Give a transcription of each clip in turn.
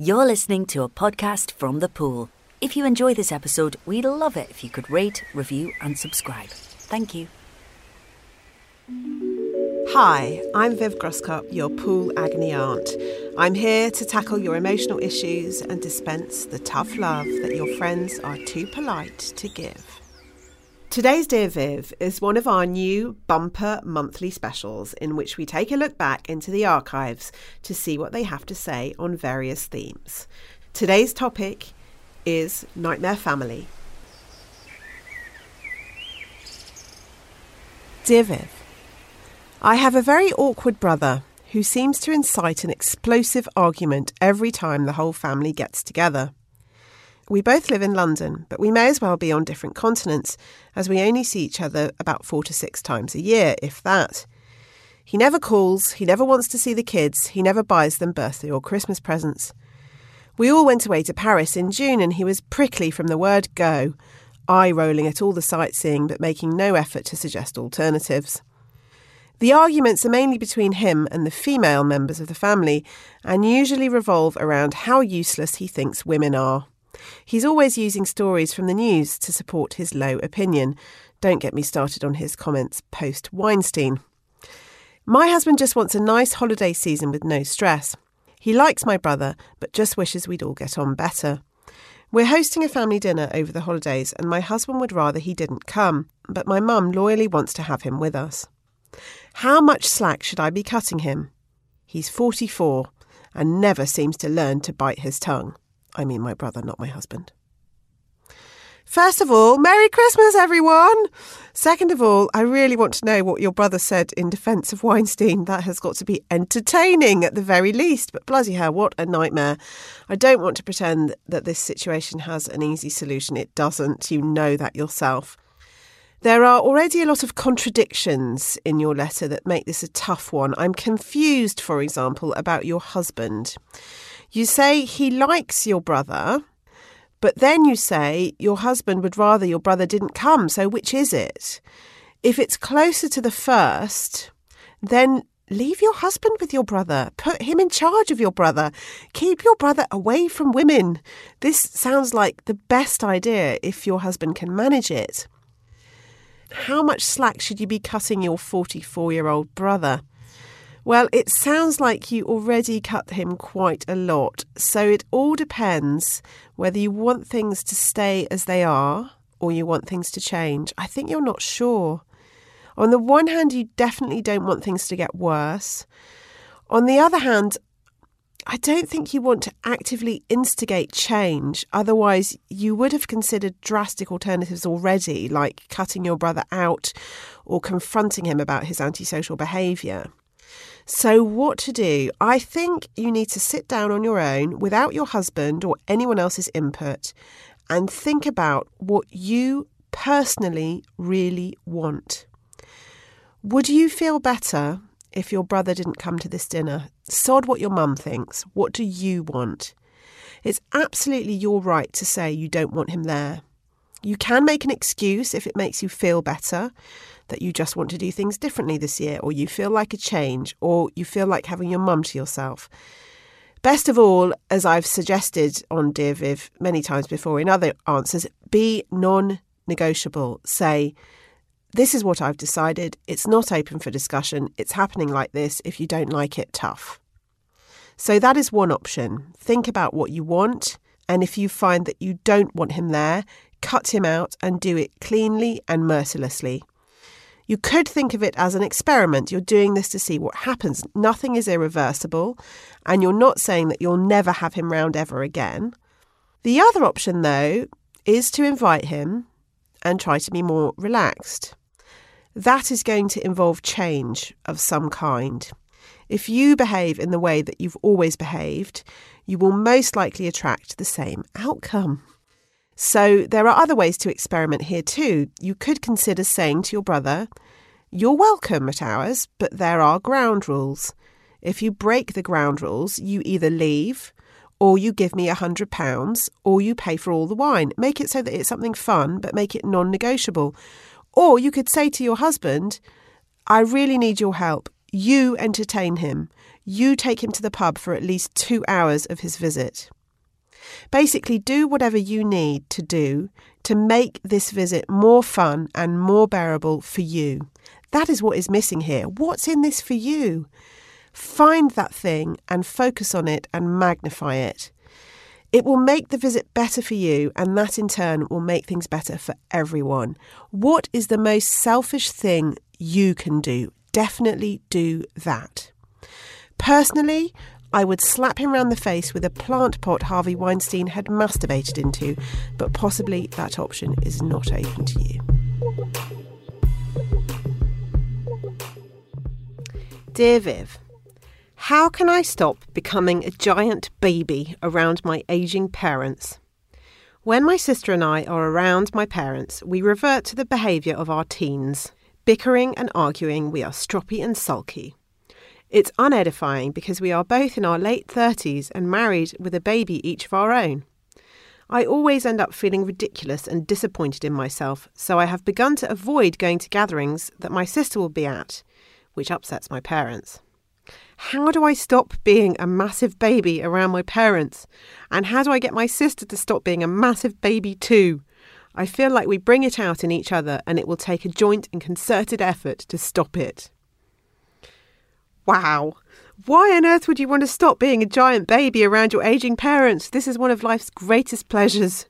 You're listening to a podcast from the pool. If you enjoy this episode, we'd love it if you could rate, review, and subscribe. Thank you. Hi, I'm Viv Groskop, your pool agony aunt. I'm here to tackle your emotional issues and dispense the tough love that your friends are too polite to give. Today's Dear Viv is one of our new bumper monthly specials in which we take a look back into the archives to see what they have to say on various themes. Today's topic is Nightmare Family. Dear Viv, I have a very awkward brother who seems to incite an explosive argument every time the whole family gets together. We both live in London, but we may as well be on different continents, as we only see each other about four to six times a year, if that. He never calls, he never wants to see the kids, he never buys them birthday or Christmas presents. We all went away to Paris in June, and he was prickly from the word go, eye rolling at all the sightseeing, but making no effort to suggest alternatives. The arguments are mainly between him and the female members of the family and usually revolve around how useless he thinks women are. He's always using stories from the news to support his low opinion. Don't get me started on his comments post Weinstein. My husband just wants a nice holiday season with no stress. He likes my brother, but just wishes we'd all get on better. We're hosting a family dinner over the holidays, and my husband would rather he didn't come, but my mum loyally wants to have him with us. How much slack should I be cutting him? He's 44 and never seems to learn to bite his tongue. I mean, my brother, not my husband. First of all, Merry Christmas, everyone! Second of all, I really want to know what your brother said in defence of Weinstein. That has got to be entertaining at the very least, but bloody hell, what a nightmare. I don't want to pretend that this situation has an easy solution. It doesn't. You know that yourself. There are already a lot of contradictions in your letter that make this a tough one. I'm confused, for example, about your husband. You say he likes your brother, but then you say your husband would rather your brother didn't come. So which is it? If it's closer to the first, then leave your husband with your brother. Put him in charge of your brother. Keep your brother away from women. This sounds like the best idea if your husband can manage it. How much slack should you be cutting your 44 year old brother? Well, it sounds like you already cut him quite a lot. So it all depends whether you want things to stay as they are or you want things to change. I think you're not sure. On the one hand, you definitely don't want things to get worse. On the other hand, I don't think you want to actively instigate change. Otherwise, you would have considered drastic alternatives already, like cutting your brother out or confronting him about his antisocial behaviour. So, what to do? I think you need to sit down on your own without your husband or anyone else's input and think about what you personally really want. Would you feel better if your brother didn't come to this dinner? Sod what your mum thinks. What do you want? It's absolutely your right to say you don't want him there. You can make an excuse if it makes you feel better that you just want to do things differently this year, or you feel like a change, or you feel like having your mum to yourself. Best of all, as I've suggested on Dear Viv many times before in other answers, be non negotiable. Say, This is what I've decided. It's not open for discussion. It's happening like this. If you don't like it, tough. So that is one option. Think about what you want. And if you find that you don't want him there, cut him out and do it cleanly and mercilessly. You could think of it as an experiment. You're doing this to see what happens. Nothing is irreversible, and you're not saying that you'll never have him round ever again. The other option, though, is to invite him and try to be more relaxed. That is going to involve change of some kind. If you behave in the way that you've always behaved, you will most likely attract the same outcome. So, there are other ways to experiment here too. You could consider saying to your brother, You're welcome at ours, but there are ground rules. If you break the ground rules, you either leave, or you give me a hundred pounds, or you pay for all the wine. Make it so that it's something fun, but make it non negotiable. Or you could say to your husband, I really need your help. You entertain him. You take him to the pub for at least two hours of his visit. Basically, do whatever you need to do to make this visit more fun and more bearable for you. That is what is missing here. What's in this for you? Find that thing and focus on it and magnify it. It will make the visit better for you, and that in turn will make things better for everyone. What is the most selfish thing you can do? Definitely do that. Personally, I would slap him round the face with a plant pot Harvey Weinstein had masturbated into, but possibly that option is not open to you. Dear Viv, how can I stop becoming a giant baby around my ageing parents? When my sister and I are around my parents, we revert to the behaviour of our teens. Bickering and arguing, we are stroppy and sulky. It's unedifying because we are both in our late 30s and married with a baby each of our own. I always end up feeling ridiculous and disappointed in myself, so I have begun to avoid going to gatherings that my sister will be at, which upsets my parents. How do I stop being a massive baby around my parents? And how do I get my sister to stop being a massive baby too? I feel like we bring it out in each other and it will take a joint and concerted effort to stop it. Wow. Why on earth would you want to stop being a giant baby around your aging parents? This is one of life's greatest pleasures.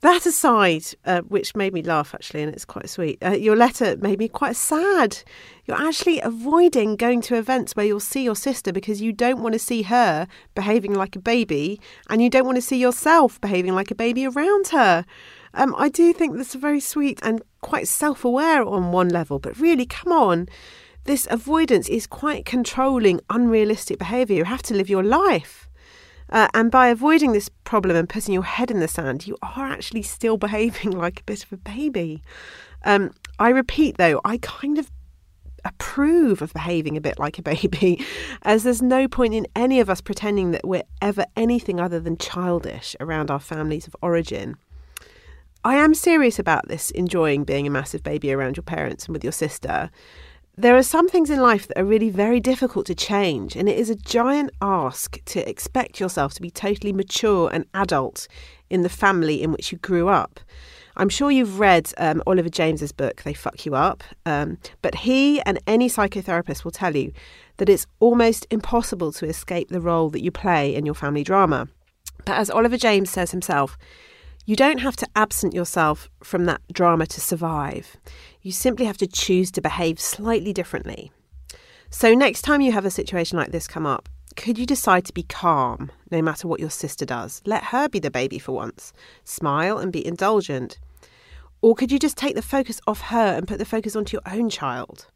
That aside, uh, which made me laugh actually, and it's quite sweet, uh, your letter made me quite sad. You're actually avoiding going to events where you'll see your sister because you don't want to see her behaving like a baby and you don't want to see yourself behaving like a baby around her. Um, I do think that's very sweet and quite self aware on one level, but really, come on. This avoidance is quite controlling, unrealistic behaviour. You have to live your life. Uh, and by avoiding this problem and putting your head in the sand, you are actually still behaving like a bit of a baby. Um, I repeat, though, I kind of approve of behaving a bit like a baby, as there's no point in any of us pretending that we're ever anything other than childish around our families of origin. I am serious about this enjoying being a massive baby around your parents and with your sister. There are some things in life that are really very difficult to change, and it is a giant ask to expect yourself to be totally mature and adult in the family in which you grew up. I'm sure you've read um, Oliver James's book, They Fuck You Up, um, but he and any psychotherapist will tell you that it's almost impossible to escape the role that you play in your family drama. But as Oliver James says himself, you don't have to absent yourself from that drama to survive. You simply have to choose to behave slightly differently. So, next time you have a situation like this come up, could you decide to be calm no matter what your sister does? Let her be the baby for once. Smile and be indulgent. Or could you just take the focus off her and put the focus onto your own child?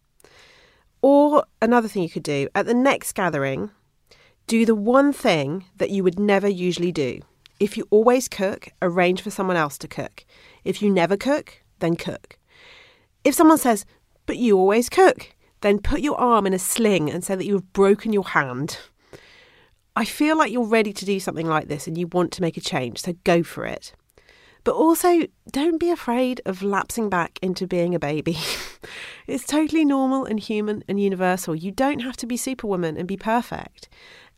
Or another thing you could do at the next gathering, do the one thing that you would never usually do. If you always cook, arrange for someone else to cook. If you never cook, then cook. If someone says, but you always cook, then put your arm in a sling and say that you have broken your hand. I feel like you're ready to do something like this and you want to make a change, so go for it. But also, don't be afraid of lapsing back into being a baby. it's totally normal and human and universal. You don't have to be Superwoman and be perfect.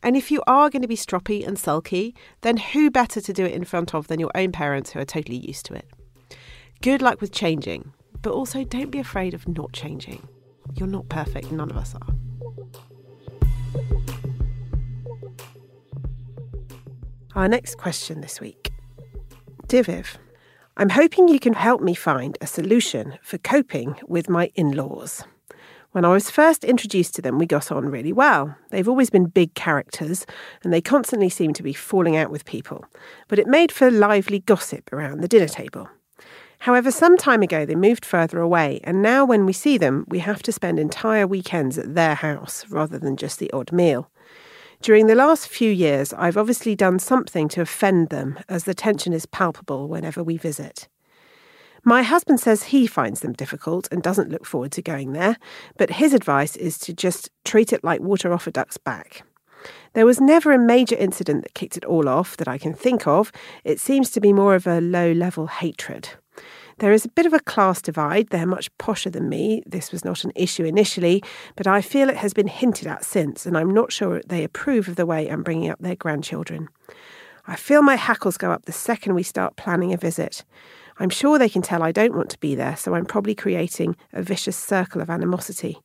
And if you are going to be stroppy and sulky, then who better to do it in front of than your own parents who are totally used to it? Good luck with changing. But also don't be afraid of not changing. You're not perfect, none of us are. Our next question this week. Dear Viv, I'm hoping you can help me find a solution for coping with my in laws. When I was first introduced to them, we got on really well. They've always been big characters, and they constantly seem to be falling out with people. But it made for lively gossip around the dinner table. However, some time ago they moved further away, and now when we see them, we have to spend entire weekends at their house rather than just the odd meal. During the last few years, I've obviously done something to offend them, as the tension is palpable whenever we visit. My husband says he finds them difficult and doesn't look forward to going there, but his advice is to just treat it like water off a duck's back. There was never a major incident that kicked it all off that I can think of. It seems to be more of a low level hatred. There is a bit of a class divide. They're much posher than me. This was not an issue initially, but I feel it has been hinted at since, and I'm not sure they approve of the way I'm bringing up their grandchildren. I feel my hackles go up the second we start planning a visit. I'm sure they can tell I don't want to be there, so I'm probably creating a vicious circle of animosity.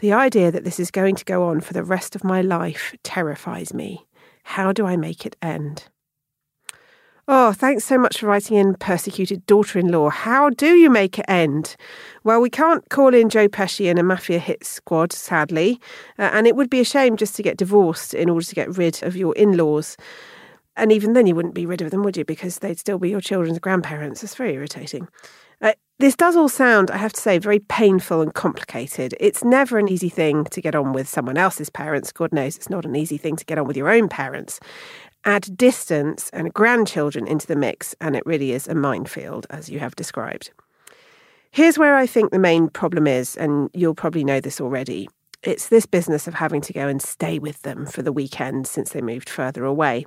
The idea that this is going to go on for the rest of my life terrifies me. How do I make it end? Oh, thanks so much for writing in, persecuted daughter in law. How do you make it end? Well, we can't call in Joe Pesci and a mafia hit squad, sadly, uh, and it would be a shame just to get divorced in order to get rid of your in laws. And even then, you wouldn't be rid of them, would you? Because they'd still be your children's grandparents. It's very irritating. Uh, this does all sound, I have to say, very painful and complicated. It's never an easy thing to get on with someone else's parents. God knows it's not an easy thing to get on with your own parents add distance and grandchildren into the mix, and it really is a minefield, as you have described. Here's where I think the main problem is, and you'll probably know this already. It's this business of having to go and stay with them for the weekend since they moved further away.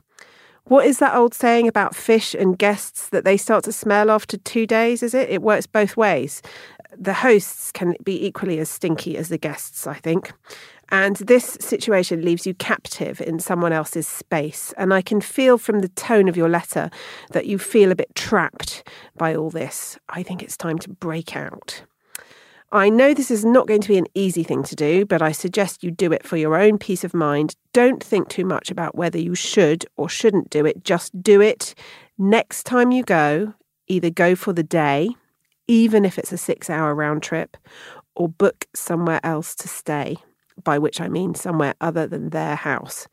What is that old saying about fish and guests that they start to smell after two days? Is it? It works both ways. The hosts can be equally as stinky as the guests, I think. And this situation leaves you captive in someone else's space. And I can feel from the tone of your letter that you feel a bit trapped by all this. I think it's time to break out. I know this is not going to be an easy thing to do, but I suggest you do it for your own peace of mind. Don't think too much about whether you should or shouldn't do it. Just do it. Next time you go, either go for the day, even if it's a six hour round trip, or book somewhere else to stay by which I mean somewhere other than their house.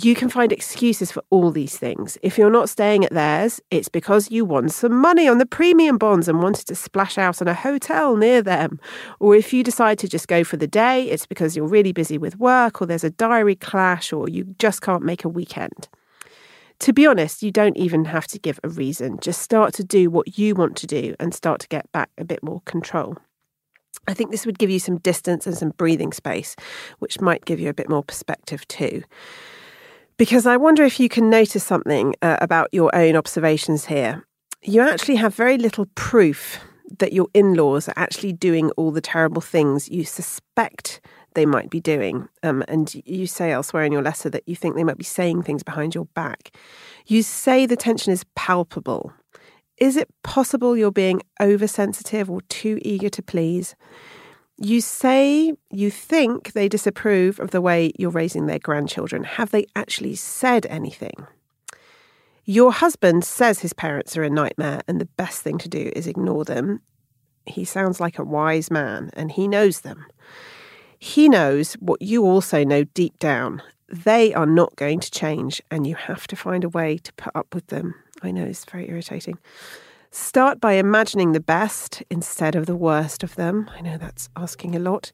You can find excuses for all these things. If you're not staying at theirs, it's because you won some money on the premium bonds and wanted to splash out on a hotel near them. Or if you decide to just go for the day, it's because you're really busy with work or there's a diary clash or you just can't make a weekend. To be honest, you don't even have to give a reason. Just start to do what you want to do and start to get back a bit more control. I think this would give you some distance and some breathing space, which might give you a bit more perspective too. Because I wonder if you can notice something uh, about your own observations here. You actually have very little proof that your in laws are actually doing all the terrible things you suspect they might be doing. Um, and you say elsewhere in your letter that you think they might be saying things behind your back. You say the tension is palpable is it possible you're being oversensitive or too eager to please? You say you think they disapprove of the way you're raising their grandchildren. Have they actually said anything? Your husband says his parents are a nightmare and the best thing to do is ignore them. He sounds like a wise man and he knows them. He knows what you also know deep down. They are not going to change and you have to find a way to put up with them I know it's very irritating. Start by imagining the best instead of the worst of them. I know that's asking a lot.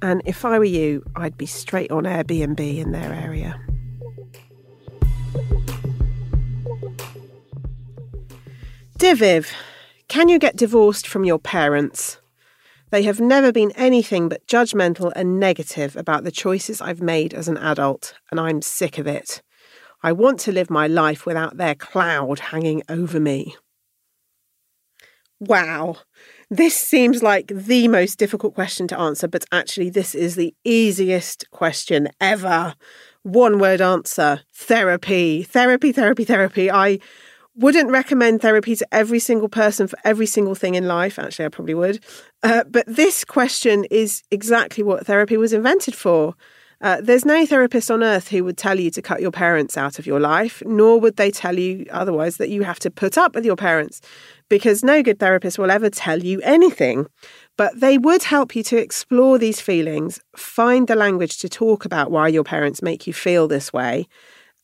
And if I were you, I'd be straight on Airbnb in their area. Dear Viv, can you get divorced from your parents? They have never been anything but judgmental and negative about the choices I've made as an adult, and I'm sick of it. I want to live my life without their cloud hanging over me. Wow, this seems like the most difficult question to answer, but actually, this is the easiest question ever. One word answer therapy, therapy, therapy, therapy. I Wouldn't recommend therapy to every single person for every single thing in life. Actually, I probably would. Uh, but this question is exactly what therapy was invented for. Uh, there's no therapist on earth who would tell you to cut your parents out of your life, nor would they tell you otherwise that you have to put up with your parents, because no good therapist will ever tell you anything. But they would help you to explore these feelings, find the language to talk about why your parents make you feel this way,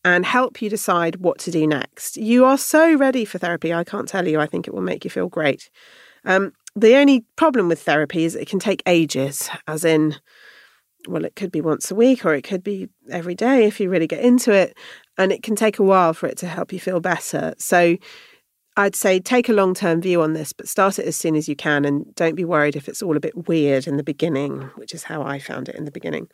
and help you decide what to do next. You are so ready for therapy. I can't tell you. I think it will make you feel great. Um, the only problem with therapy is it can take ages, as in, well, it could be once a week or it could be every day if you really get into it. And it can take a while for it to help you feel better. So I'd say take a long term view on this, but start it as soon as you can. And don't be worried if it's all a bit weird in the beginning, which is how I found it in the beginning.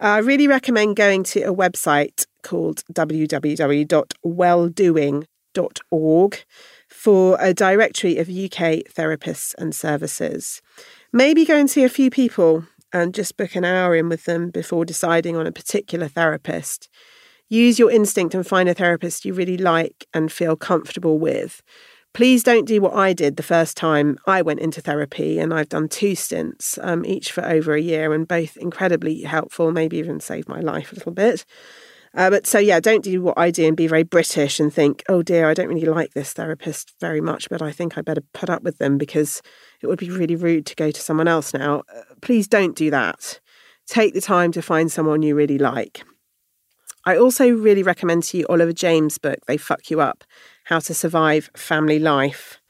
Uh, I really recommend going to a website called www.welldoing.org for a directory of UK therapists and services. Maybe go and see a few people and just book an hour in with them before deciding on a particular therapist. Use your instinct and find a therapist you really like and feel comfortable with. Please don't do what I did the first time I went into therapy, and I've done two stints, um, each for over a year, and both incredibly helpful, maybe even saved my life a little bit. Uh, but so, yeah, don't do what I do and be very British and think, oh dear, I don't really like this therapist very much, but I think I better put up with them because it would be really rude to go to someone else now. Uh, please don't do that. Take the time to find someone you really like. I also really recommend to you Oliver James' book, They Fuck You Up How to Survive Family Life.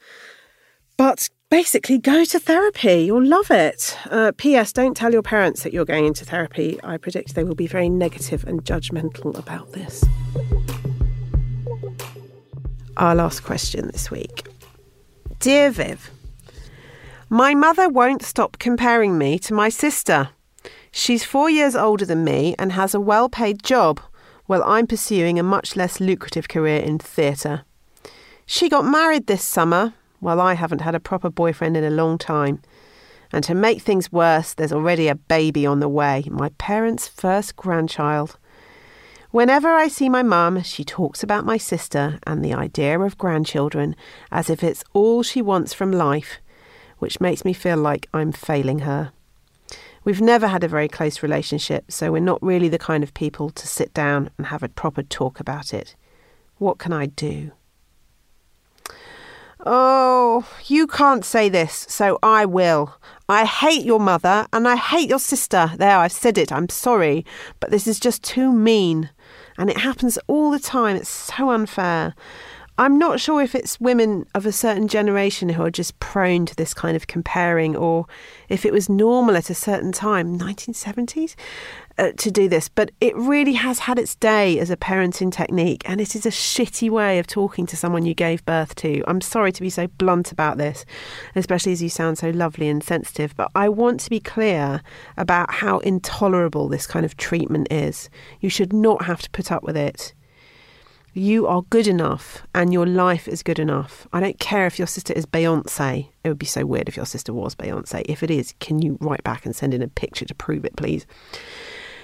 But basically go to therapy. You'll love it. Uh, P.S. Don't tell your parents that you're going into therapy. I predict they will be very negative and judgmental about this. Our last question this week. Dear Viv, my mother won't stop comparing me to my sister. She's four years older than me and has a well paid job, while I'm pursuing a much less lucrative career in theatre. She got married this summer while I haven't had a proper boyfriend in a long time. And to make things worse, there's already a baby on the way, my parents' first grandchild. Whenever I see my mum, she talks about my sister and the idea of grandchildren as if it's all she wants from life, which makes me feel like I'm failing her. We've never had a very close relationship, so we're not really the kind of people to sit down and have a proper talk about it. What can I do? Oh, you can't say this, so I will. I hate your mother and I hate your sister. There, I've said it. I'm sorry. But this is just too mean. And it happens all the time. It's so unfair. I'm not sure if it's women of a certain generation who are just prone to this kind of comparing or if it was normal at a certain time, 1970s uh, to do this, but it really has had its day as a parenting technique, and it is a shitty way of talking to someone you gave birth to. I'm sorry to be so blunt about this, especially as you sound so lovely and sensitive, but I want to be clear about how intolerable this kind of treatment is. You should not have to put up with it. You are good enough and your life is good enough. I don't care if your sister is Beyonce. It would be so weird if your sister was Beyonce. If it is, can you write back and send in a picture to prove it, please?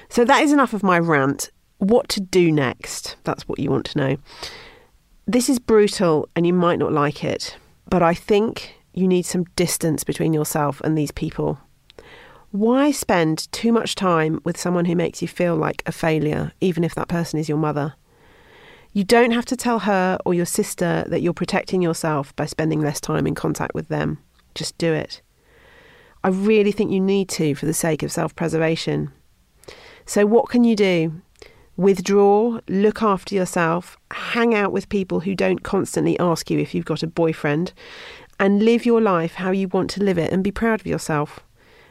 So that is enough of my rant. What to do next? That's what you want to know. This is brutal and you might not like it, but I think you need some distance between yourself and these people. Why spend too much time with someone who makes you feel like a failure, even if that person is your mother? You don't have to tell her or your sister that you're protecting yourself by spending less time in contact with them. Just do it. I really think you need to for the sake of self preservation. So, what can you do? Withdraw, look after yourself, hang out with people who don't constantly ask you if you've got a boyfriend, and live your life how you want to live it and be proud of yourself.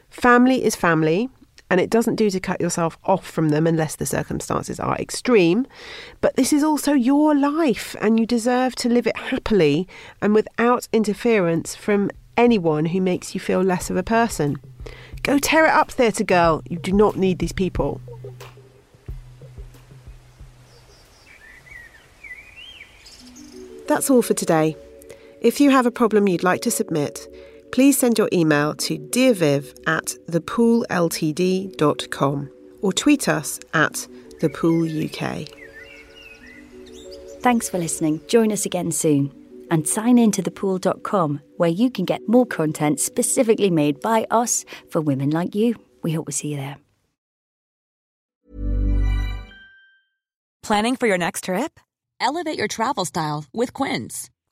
Family is family, and it doesn't do to cut yourself off from them unless the circumstances are extreme. But this is also your life, and you deserve to live it happily and without interference from anyone who makes you feel less of a person. Go tear it up, theatre girl. You do not need these people. That's all for today. If you have a problem you'd like to submit, please send your email to dearviv at thepoolltd.com or tweet us at thepooluk. Thanks for listening. Join us again soon. And sign in to thepool.com where you can get more content specifically made by us for women like you. We hope we see you there. Planning for your next trip? Elevate your travel style with Quince.